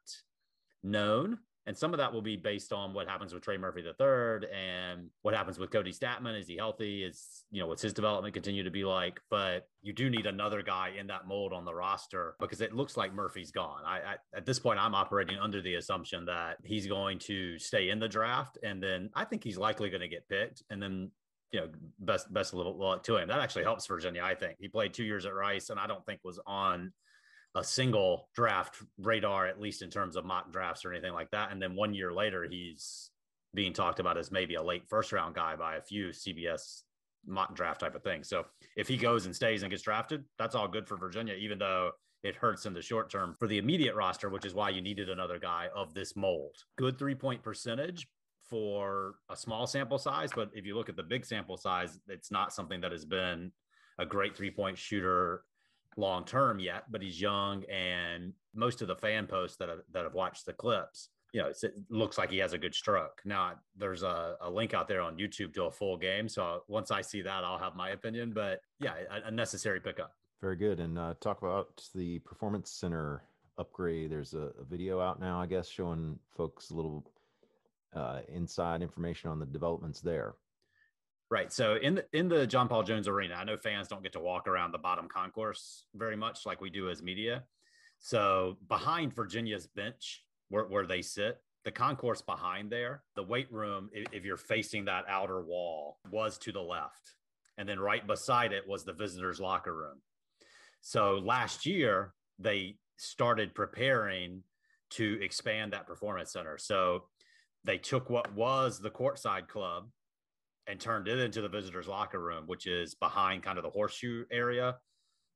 known. And some of that will be based on what happens with Trey Murphy III and what happens with Kody Stattmann. Is he healthy? Is, you know, what's his development continue to be like? But you do need another guy in that mold on the roster because it looks like Murphy's gone. I, I at this point, I'm operating under the assumption that he's going to stay in the draft. And then I think he's likely going to get picked. And then you know, best best of luck to him. That actually helps Virginia. I think he played two years at Rice, and I don't think was on a single draft radar, at least in terms of mock drafts or anything like that. And then one year later, he's being talked about as maybe a late first round guy by a few CBS mock draft type of thing. So if he goes and stays and gets drafted, that's all good for Virginia, even though it hurts in the short term for the immediate roster, which is why you needed another guy of this mold. Good three point percentage, for a small sample size, but if you look at the big sample size, it's not something that has been a great three point shooter long term yet. But he's young, and most of the fan posts that have, that have watched the clips, you know, it looks like he has a good stroke. Now, there's a, a, link out there on YouTube to a full game, so once I see that, I'll have my opinion. But yeah, a, a necessary pickup. Very good, and uh, talk about the performance center upgrade. There's a, a video out now, I guess, showing folks a little uh, inside information on the developments there. Right. So in the in the John Paul Jones Arena, I know fans don't get to walk around the bottom concourse very much like we do as media. So behind Virginia's bench, where, where they sit, the concourse behind there, the weight room, if, you're facing that outer wall, was to the left. And then right beside it was the visitors' locker room. So last year, they started preparing to expand that performance center. So they took what was the courtside club and turned it into the visitors locker room, which is behind kind of the horseshoe area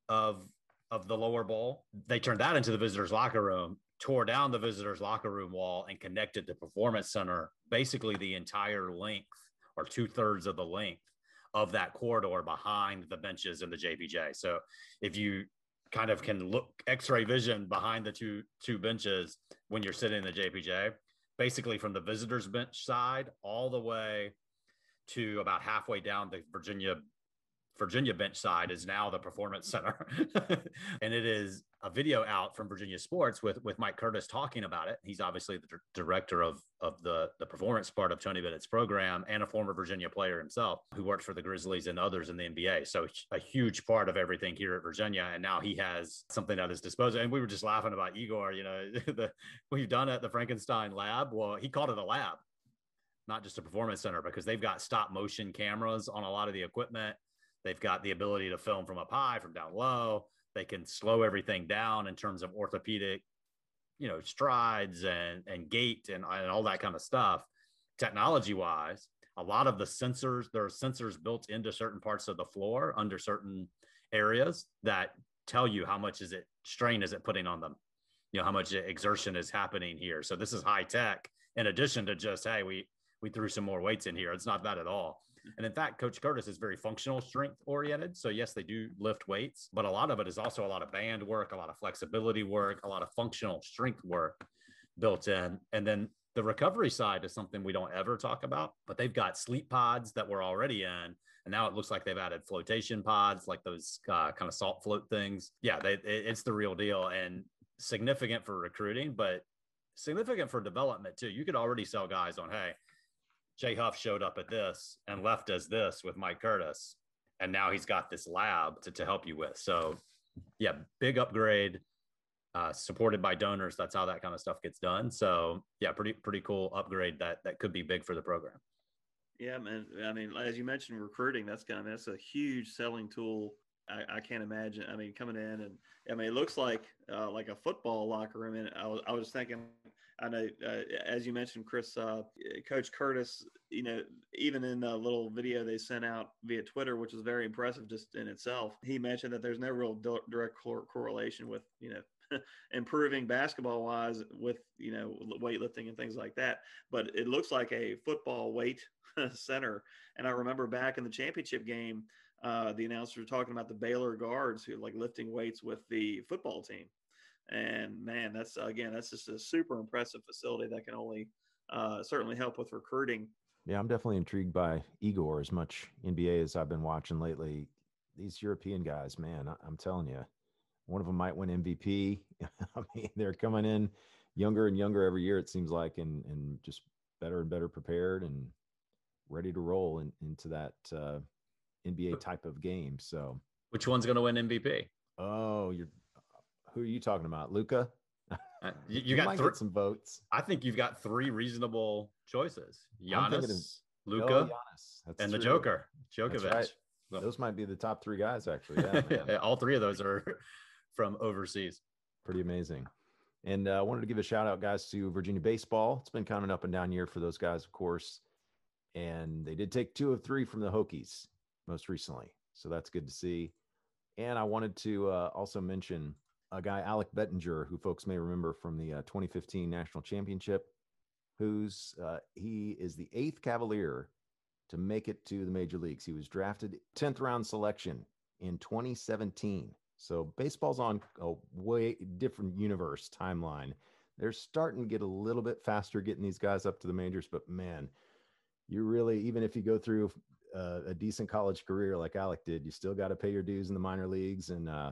of of the lower bowl. They turned that into the visitors locker room, tore down the visitors locker room wall and connected the performance center basically the entire length or two thirds of the length of that corridor behind the benches in the JPJ. So if you kind of can look x-ray vision behind the two two benches when you're sitting in the JPJ, basically from the visitors bench side all the way to about halfway down the Virginia Virginia bench side is now the performance center. *laughs* and it is a video out from Virginia Sports with with Mike Curtis talking about it. He's obviously the director of of the the performance part of Tony Bennett's program and a former Virginia player himself who worked for the Grizzlies and others in the NBA. So a huge part of everything here at Virginia. And now he has something at his disposal. And we were just laughing about Igor. You know, *laughs* the we've done at the Frankenstein lab. Well, he called it a lab not just a performance center because they've got stop motion cameras on a lot of the equipment They've got the ability to film from up high, from down low. They can slow everything down in terms of orthopedic, you know, strides and and gait and, and all that kind of stuff. Technology wise, a lot of the sensors, there are sensors built into certain parts of the floor under certain areas that tell you how much is it strain is it putting on them you know how much exertion is happening here so this is high tech in addition to just hey we we threw some more weights in here it's not that at all and in fact, Coach Curtis is very functional strength oriented. So, yes, they do lift weights, but a lot of it is also a lot of band work, a lot of flexibility work, a lot of functional strength work built in. And then the recovery side is something we don't ever talk about, but they've got sleep pods that we're already in. And now it looks like they've added flotation pods, like those uh, kind of salt float things. Yeah, they, it's the real deal and significant for recruiting, but significant for development too. You could already sell guys on, hey, Jay Huff showed up at this and left as this with Mike Curtis. And now he's got this lab to, to help you with. So, yeah, big upgrade, uh, supported by donors. That's how that kind of stuff gets done. So, yeah, pretty pretty cool upgrade that that could be big for the program. Yeah, man. I mean, as you mentioned, recruiting. That's kind of that's a huge selling tool. I, I can't imagine. I mean, coming in and I mean, it looks like uh, like a football locker room. And I was I was thinking I know, uh, as you mentioned, Chris, uh, Coach Curtis, you know, even in the little video they sent out via Twitter, which was very impressive just in itself, he mentioned that there's no real direct cor- correlation with, you know, *laughs* improving basketball wise with, you know, weightlifting and things like that. But it looks like a football weight *laughs* center. And I remember back in the championship game, uh, the announcers were talking about the Baylor guards who like lifting weights with the football team. And man, that's again, that's just a super impressive facility that can only uh, certainly help with recruiting. Yeah, I'm definitely intrigued by Igor as much NBA as I've been watching lately. These European guys, man, I'm telling you, one of them might win MVP. *laughs* I mean, they're coming in younger and younger every year, it seems like, and and just better and better prepared and ready to roll in, into that uh, NBA type of game. So, which one's going to win MVP? Oh, you're who are you talking about, Luka? Uh, you, you *laughs* got th- some votes. I think you've got three reasonable choices: Giannis, Luka, oh, and true. the Joker, Djokovic. Right. So, those might be the top three guys, actually. Yeah, *laughs* yeah, all three of those are *laughs* from overseas. Pretty amazing. And I uh, wanted to give a shout out, guys, to Virginia baseball. It's been kind of an up and down year for those guys, of course. And they did take two of three from the Hokies most recently. So that's good to see. And I wanted to uh, also mention a guy, Alec Bettinger, who folks may remember from the uh, 2015 national championship, who's uh, he is the eighth Cavalier to make it to the major leagues. He was drafted 10th round selection in 2017. So baseball's on a way different universe timeline. They're starting to get a little bit faster getting these guys up to the majors, but man, you really, even if you go through uh, a decent college career like Alec did, you still got to pay your dues in the minor leagues. And uh,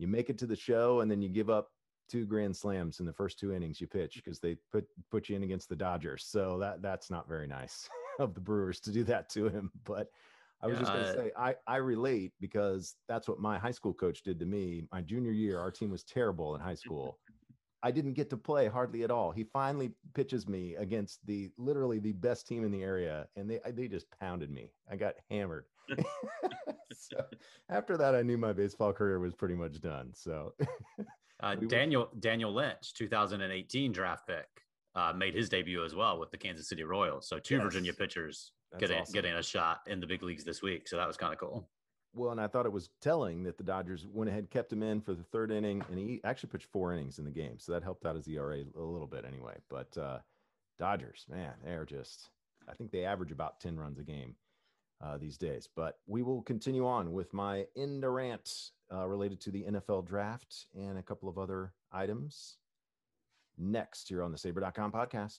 you make it to the show and then you give up two grand slams in the first two innings you pitch because they put put you in against the Dodgers. So that that's not very nice *laughs* of the Brewers to do that to him. *laughs* But I was just going to uh, say, I, I relate because that's what my high school coach did to me. My junior year, our team was terrible in high *laughs* school. I didn't get to play hardly at all. He finally pitches me against the literally the best team in the area, and they they just pounded me. I got hammered. *laughs* *laughs* so after that, I knew my baseball career was pretty much done. So Uh, *laughs* We were- Daniel Daniel Lynch, 2018 draft pick, uh, made his debut as well with the Kansas City Royals. So two Virginia pitchers That's getting awesome. getting a shot in the big leagues this week. So that was kind of cool. Well, and I thought it was telling that the Dodgers went ahead, kept him in for the third inning, and he actually pitched four innings in the game. So that helped out his ERA a little bit anyway. But uh, Dodgers, man, they're just, I think they average about 10 runs a game uh, these days. But we will continue on with my end rant uh, related to the NFL draft and a couple of other items next here on the Sabre.com podcast.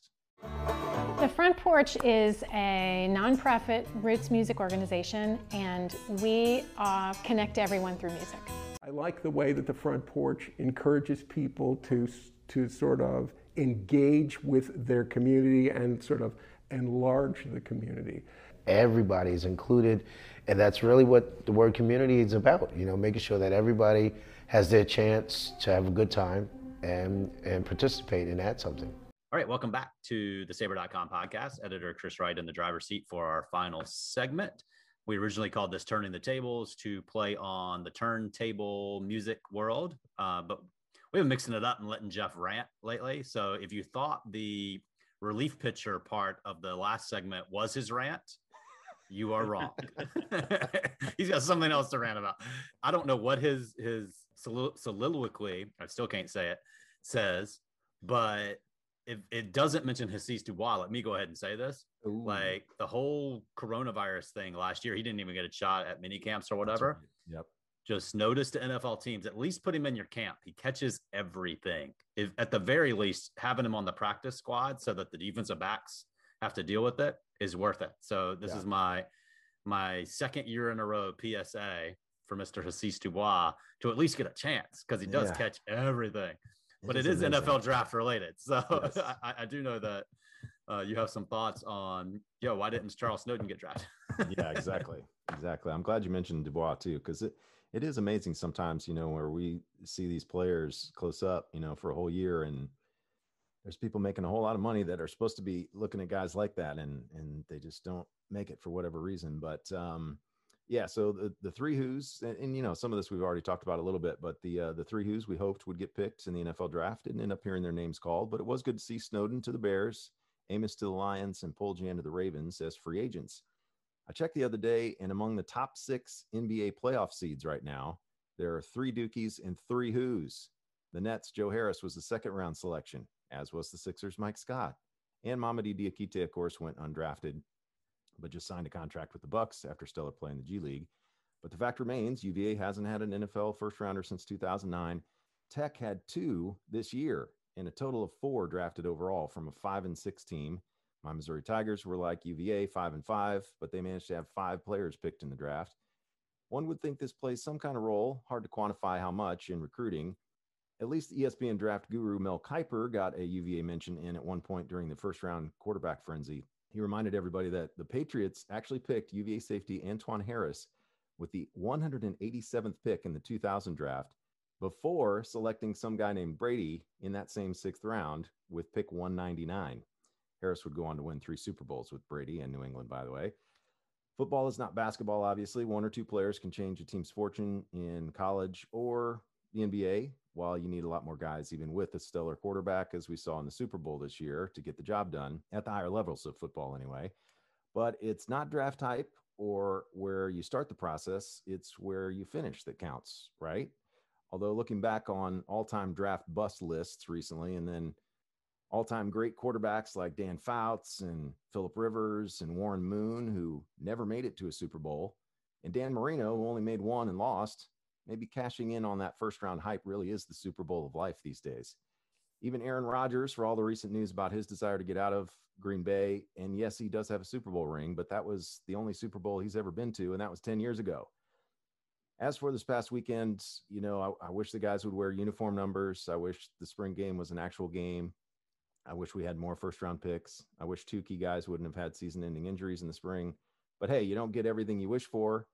The Front Porch is a nonprofit roots music organization, and we uh, connect everyone through music. I like the way that the front porch encourages people to to sort of engage with their community and sort of enlarge the community. everybody is included and that's really what the word community is about you know making sure that everybody has their chance to have a good time and and participate and add something All right, welcome back to the Sabre.com podcast. Editor Chris Wright in the driver's seat for our final segment. We originally called this Turning the Tables to play on the turntable music world, uh, but we've been mixing it up and letting Jeff rant lately. So if you thought the relief pitcher part of the last segment was his rant, you are wrong. *laughs* *laughs* He's got something else to rant about. I don't know what his his solilo- soliloquy, I still can't say it, says, but if it doesn't mention Hasise Dubois, let me go ahead and say this. Ooh, Like the whole coronavirus thing last year, he didn't even get a shot at mini camps or whatever. right. Yep. Just notice to NFL teams, at least put him in your camp. He catches everything. If at the very least, having him on the practice squad so that the defensive backs have to deal with it is worth it. So this Yeah. is my my second year in a row PSA for Mr. Hasise Dubois to at least get a chance because he does Yeah. catch everything but it is amazing. NFL draft related. So Yes. *laughs* I, I do know that uh, you have some thoughts on, yo, why didn't Charles Snowden get drafted? *laughs* yeah, exactly. Exactly. I'm glad you mentioned Dubois too, because it, it is amazing sometimes, you know, where we see these players close up, you know, for a whole year and there's people making a whole lot of money that are supposed to be looking at guys like that and and they just don't make it for whatever reason. But um yeah, so the the three Hoos and, and you know some of this we've already talked about a little bit, but the uh, the three Hoos we hoped would get picked in the NFL draft didn't end up hearing their names called, but it was good to see Snowden to the Bears, Amos to the Lions, and Poljan to the Ravens as free agents. I checked the other day, and among the top six NBA playoff seeds right now, there are three Dukies and three Hoos. The Nets, Joe Harris was the second round selection, as was the Sixers, Mike Scott. And Mamadi Diakite, of course, went undrafted, but just signed a contract with the Bucks after stellar play in the G League. But the fact remains, UVA hasn't had an NFL first rounder since 2009. Tech had two this year, and a total of four drafted overall from a five and six team. My Missouri Tigers were like UVA, five and five, but they managed to have five players picked in the draft. One would think this plays some kind of role, hard to quantify how much in recruiting. At least ESPN draft guru Mel Kiper got a UVA mention in at one point during the first round quarterback frenzy. He reminded everybody that the Patriots actually picked UVA safety Antwan Harris with the 187th pick in the 2000 draft before selecting some guy named Brady in that same sixth round with pick 199. Harris would go on to win three Super Bowls with Brady and New England, by the way. Football is not basketball, obviously. One or two players can change a team's fortune in college or the NBA, while you need a lot more guys, even with a stellar quarterback, as we saw in the Super Bowl this year, to get the job done at the higher levels of football, anyway. But it's not draft type or where you start the process, it's where you finish that counts, right? Although looking back on all time draft bust lists recently, and then all time great quarterbacks like Dan Fouts and Philip Rivers and Warren Moon, who never made it to a Super Bowl, and Dan Marino, who only made one and lost, maybe cashing in on that first round hype really is the Super Bowl of life these days. Even Aaron Rodgers, for all the recent news about his desire to get out of Green Bay, and yes, he does have a Super Bowl ring, but that was the only Super Bowl he's ever been to, and that was 10 years ago. As for this past weekend, you know, I, I wish the guys would wear uniform numbers. I wish the spring game was an actual game. I wish we had more first round picks. I wish two key guys wouldn't have had season ending injuries in the spring. But hey, you don't get everything you wish for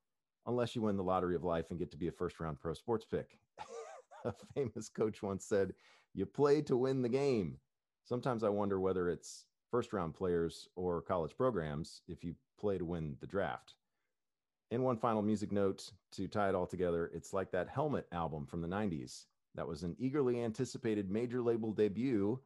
unless you win the lottery of life and get to be a first round pro sports pick. *laughs* a famous coach once said, You play to win the game. Sometimes I wonder whether it's first round players or college programs if you play to win the draft. And one final music note to tie it all together it's like that Helmet album from the 90s. That was an eagerly anticipated major label debut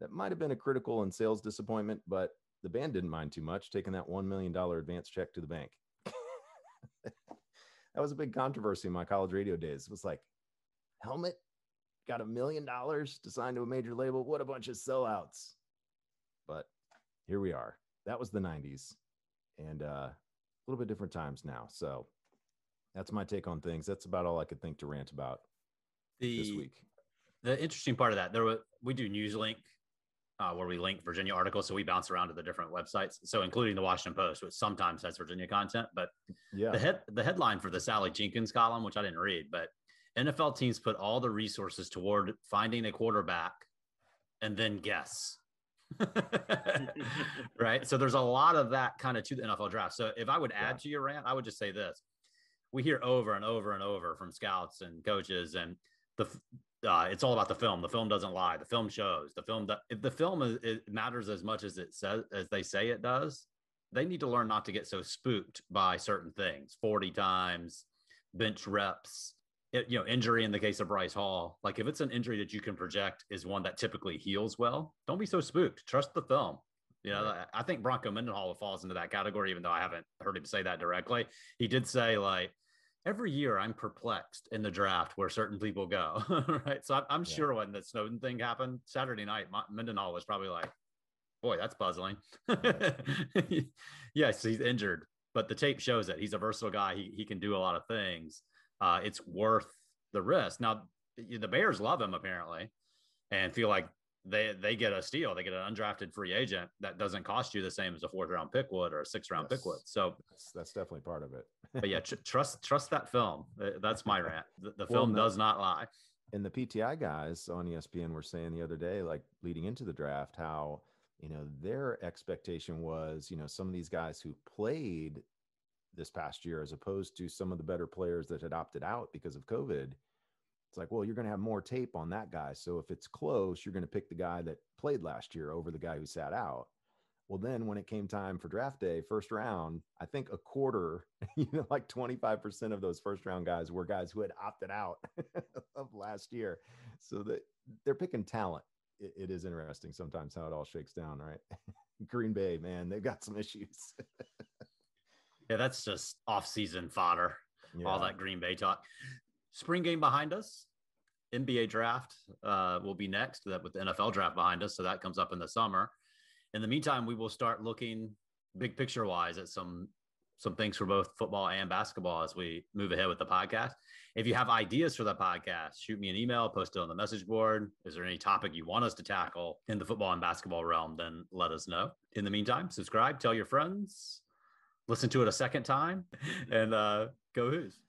that might have been a critical and sales disappointment, but the band didn't mind too much, taking that $1 million advance check to the bank. *laughs* that was a big controversy in my college radio days. It was like, Helmet got a million dollars to sign to a major label. What a bunch of sellouts. But here we are. That was the 90s and uh, a little bit different times now. So that's my take on things. That's about all I could think to rant about the, this week. The interesting part of that, there were, we do Newslink uh, where we link Virginia articles. So we bounce around to the different websites. So including the Washington Post, which sometimes has Virginia content. But yeah, the head the headline for the Sally Jenkins column, which I didn't read, but NFL teams put all the resources toward finding a quarterback and then guess. *laughs* right. So there's a lot of that kind of to the NFL draft. So if I would add yeah. to your rant, I would just say this. We hear over and over and over from scouts and coaches and the uh, it's all about the film. The film doesn't lie. The film shows. The film if the film is, it matters as much as it says as they say it does, they need to learn not to get so spooked by certain things. Forty times, bench reps, it, you know, injury in the case of Bryce Hall, like if it's an injury that you can project is one that typically heals well, don't be so spooked. Trust the film. You know, right. I think Bronco Mendenhall falls into that category, even though I haven't heard him say that directly. He did say, like, every year I'm perplexed in the draft where certain people go. *laughs* right. So I'm, I'm yeah. sure when the Snowden thing happened Saturday night, Mendenhall was probably like, boy, that's puzzling. *laughs* yes, he's injured, but the tape shows it. He's a versatile guy. He, he can do a lot of things uh, it's worth the risk. Now, the Bears love him apparently, and feel like they they get a steal. They get an undrafted free agent that doesn't cost you the same as a fourth round pick would or a sixth round yes. pick would. So that's, that's, definitely part of it. but yeah, tr- trust trust that film. Uh, that's my rant. *laughs* The, the film well, does not lie. And the PTI guys on ESPN were saying the other day, like leading into the draft, how you know their expectation was, you know, some of these guys who played this past year as opposed to some of the better players that had opted out because of COVID. It's like, well, you're going to have more tape on that guy. So if it's close, you're going to pick the guy that played last year over the guy who sat out. Well, then when it came time for draft day, first round, I think a quarter, *laughs* you know, like 25% of those first round guys were guys who had opted out *laughs* of last year. So that they're picking talent. It, it is interesting sometimes how it all shakes down, right? *laughs* Green Bay, man, they've got some issues. Yeah, that's just off-season fodder. Yeah. All that Green Bay talk. Spring game behind us. NBA draft uh, will be next. That with the NFL draft behind us, so that comes up in the summer. In the meantime, we will start looking big picture wise at some some things for both football and basketball as we move ahead with the podcast. If you have ideas for the podcast, shoot me an email, post it on the message board. Is there any topic you want us to tackle in the football and basketball realm? Then let us know. In the meantime, subscribe, tell your friends, listen to it a second time, *laughs* and uh, go Hoos.